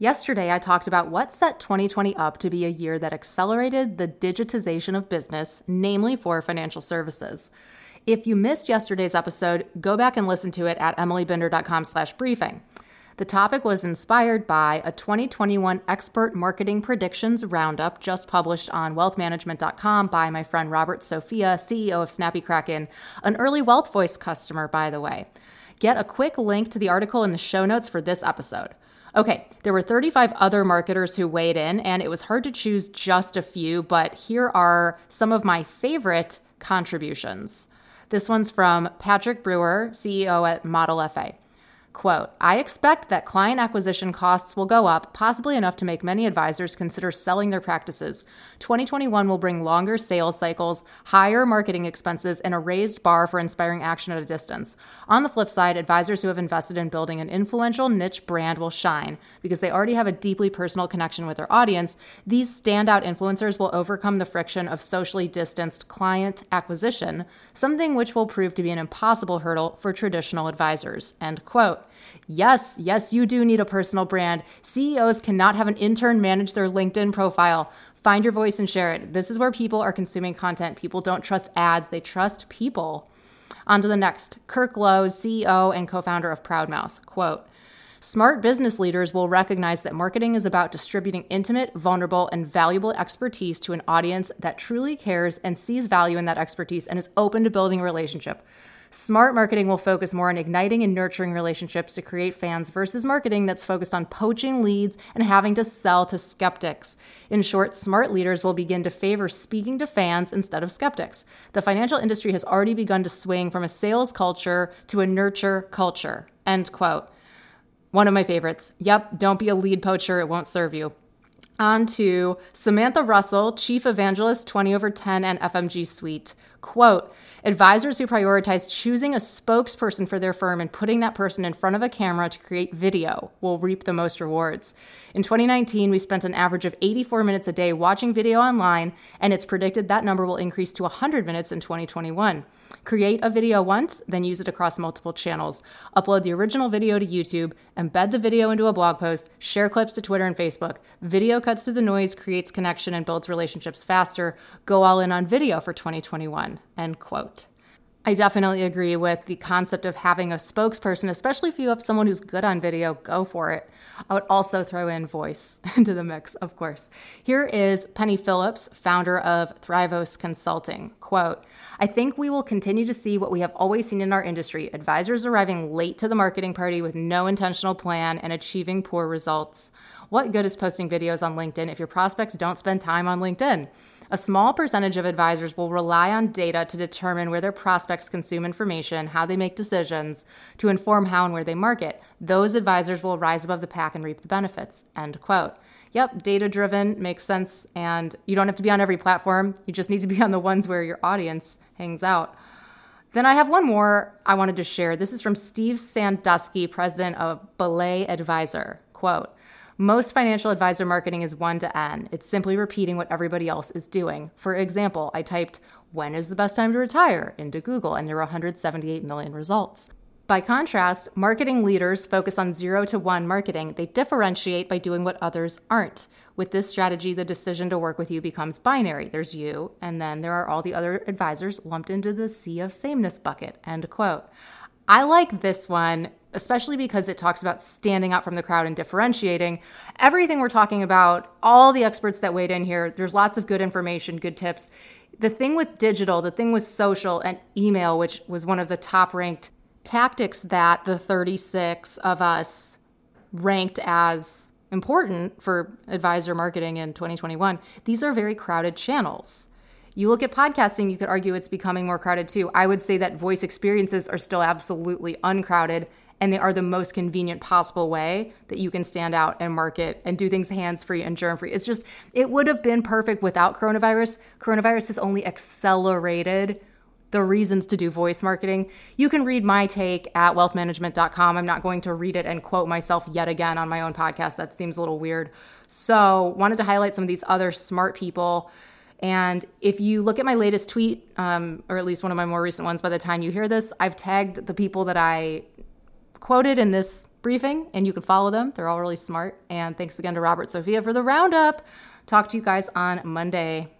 Yesterday, I talked about what set 2020 up to be a year that accelerated the digitization of business, namely for financial services. If you missed yesterday's episode, go back and listen to it at emilybinder.com slash briefing. The topic was inspired by a 2021 expert marketing predictions roundup just published on wealthmanagement.com by my friend Robert Sofia, CEO of Snappy Kraken, an early Wealth Voice customer, by the way. Get a quick link to the article in the show notes for this episode. Okay, there were 35 other marketers who weighed in, and it was hard to choose just a few, but here are some of my favorite contributions. This one's from Patrick Brewer, CEO at Model FA. Quote, I expect that client acquisition costs will go up, possibly enough to make many advisors consider selling their practices. 2021 will bring longer sales cycles, higher marketing expenses, and a raised bar for inspiring action at a distance. On the flip side, advisors who have invested in building an influential niche brand will shine because they already have a deeply personal connection with their audience. These standout influencers will overcome the friction of socially distanced client acquisition, something which will prove to be an impossible hurdle for traditional advisors. End quote. Yes, yes, you do need a personal brand. CEOs cannot have an intern manage their LinkedIn profile. Find your voice and share it. This is where people are consuming content. People don't trust ads, they trust people. On to the next. Kirk Lowe, CEO and co founder of Proudmouth. Quote, Smart business leaders will recognize that marketing is about distributing intimate, vulnerable, and valuable expertise to an audience that truly cares and sees value in that expertise and is open to building a relationship. Smart marketing will focus more on igniting and nurturing relationships to create fans versus marketing that's focused on poaching leads and having to sell to skeptics. In short, smart leaders will begin to favor speaking to fans instead of skeptics. The financial industry has already begun to swing from a sales culture to a nurture culture. End quote. One of my favorites. Yep, don't be a lead poacher, it won't serve you. On to Samantha Russell, Chief Evangelist 20 over 10 and FMG Suite. Quote Advisors who prioritize choosing a spokesperson for their firm and putting that person in front of a camera to create video will reap the most rewards. In 2019, we spent an average of 84 minutes a day watching video online, and it's predicted that number will increase to 100 minutes in 2021. Create a video once, then use it across multiple channels. Upload the original video to YouTube, embed the video into a blog post, share clips to Twitter and Facebook. Video cuts through the noise, creates connection, and builds relationships faster. Go all in on video for 2021. End quote. I definitely agree with the concept of having a spokesperson, especially if you have someone who's good on video, go for it. I would also throw in voice into the mix, of course. Here is Penny Phillips, founder of Thrivos Consulting. Quote, I think we will continue to see what we have always seen in our industry advisors arriving late to the marketing party with no intentional plan and achieving poor results. What good is posting videos on LinkedIn if your prospects don't spend time on LinkedIn? A small percentage of advisors will rely on data to determine where their prospects consume information, how they make decisions, to inform how and where they market. Those advisors will rise above the pack and reap the benefits. End quote. Yep, data driven makes sense. And you don't have to be on every platform. You just need to be on the ones where your audience hangs out. Then I have one more I wanted to share. This is from Steve Sanduski, president of Belay Advisor. Quote, most financial advisor marketing is one to N. It's simply repeating what everybody else is doing. For example, I typed, when is the best time to retire into Google, and there were 178 million results. By contrast, marketing leaders focus on zero to one marketing. They differentiate by doing what others aren't. With this strategy, the decision to work with you becomes binary. There's you, and then there are all the other advisors lumped into the sea of sameness bucket. End quote. I like this one especially because it talks about standing out from the crowd and differentiating. Everything we're talking about, all the experts that weighed in here, there's lots of good information, good tips. The thing with digital, the thing with social and email, which was one of the top ranked tactics that the 36 of us ranked as important for advisor marketing in 2021, these are very crowded channels. You look at podcasting, you could argue it's becoming more crowded too. I would say that voice experiences are still absolutely uncrowded and they are the most convenient possible way that you can stand out and market and do things hands free and germ free. It's just, it would have been perfect without coronavirus. Coronavirus has only accelerated the reasons to do voice marketing. You can read my take at wealthmanagement.com. I'm not going to read it and quote myself yet again on my own podcast. That seems a little weird. So, wanted to highlight some of these other smart people. And if you look at my latest tweet, um, or at least one of my more recent ones by the time you hear this, I've tagged the people that I quoted in this briefing, and you can follow them. They're all really smart. And thanks again to Robert Sofia for the roundup. Talk to you guys on Monday.